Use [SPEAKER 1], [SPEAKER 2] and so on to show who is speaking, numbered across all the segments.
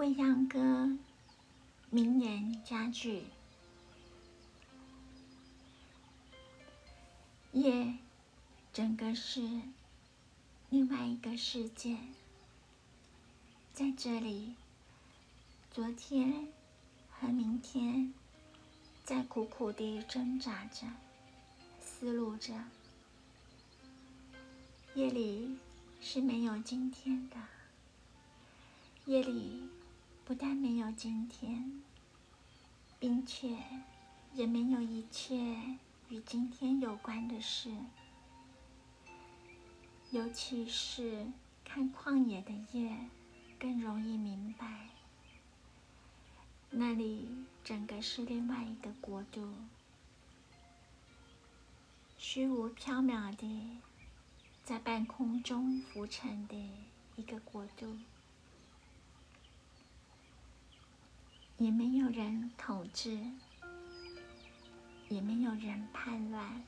[SPEAKER 1] 未央歌名言佳句：夜，整个是另外一个世界，在这里，昨天和明天在苦苦地挣扎着、思路着。夜里是没有今天的，夜里。不但没有今天，并且也没有一切与今天有关的事。尤其是看旷野的夜，更容易明白，那里整个是另外一个国度，虚无缥缈的，在半空中浮沉的一个国度。也没有人统治，也没有人叛乱，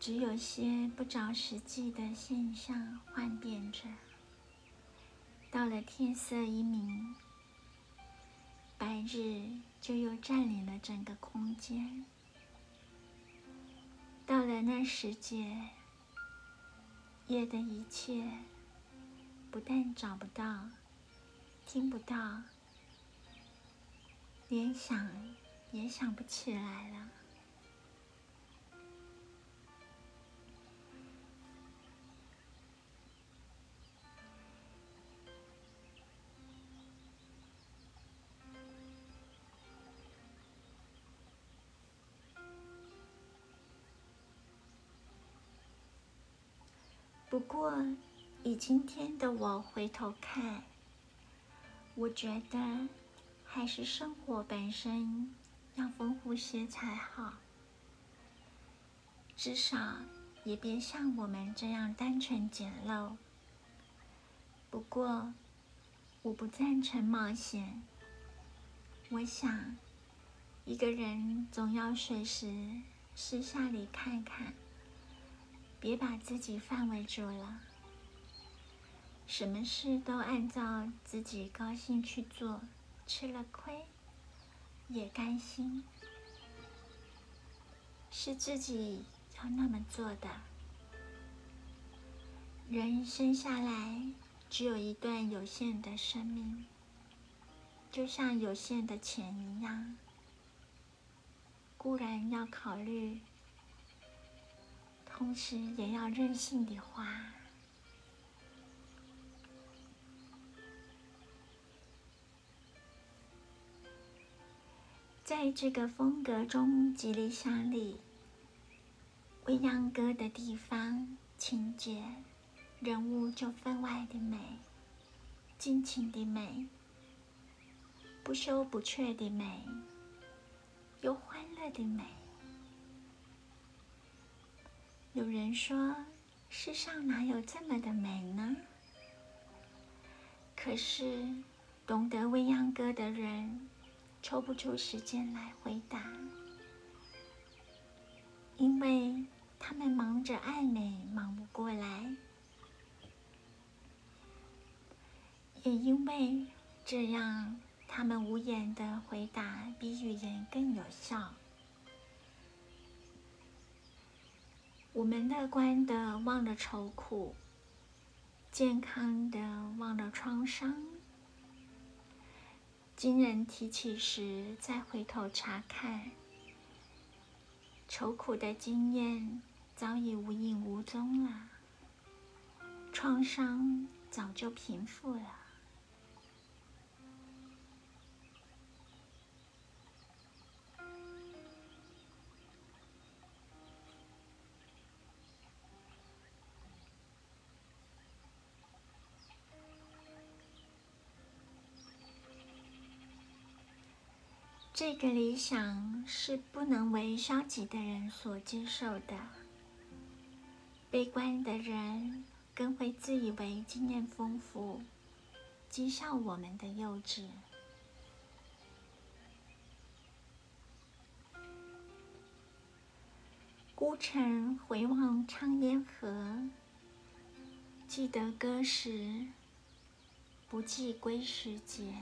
[SPEAKER 1] 只有些不着实际的现象幻变着。到了天色一明，白日就又占领了整个空间。到了那时节，夜的一切不但找不到。听不到，连想也想不起来了。不过，以今天的我回头看。我觉得还是生活本身要丰富些才好，至少也别像我们这样单纯简陋。不过，我不赞成冒险。我想，一个人总要随时私下里看看，别把自己范围住了。什么事都按照自己高兴去做，吃了亏也甘心，是自己要那么做的。人生下来只有一段有限的生命，就像有限的钱一样，固然要考虑，同时也要任性的花。在这个风格中，极力想里，未央歌的地方，情节、人物就分外的美，尽情的美，不休不却的美，又欢乐的美。有人说，世上哪有这么的美呢？可是，懂得未央歌的人。抽不出时间来回答，因为他们忙着爱美，忙不过来；也因为这样，他们无言的回答比语言更有效。我们乐观的忘了愁苦，健康的忘了创伤。经人提起时，再回头查看，愁苦的经验早已无影无踪了，创伤早就平复了。这个理想是不能为消极的人所接受的，悲观的人更会自以为经验丰富，讥笑我们的幼稚。孤城回望苍烟河，记得歌时，不记归时节。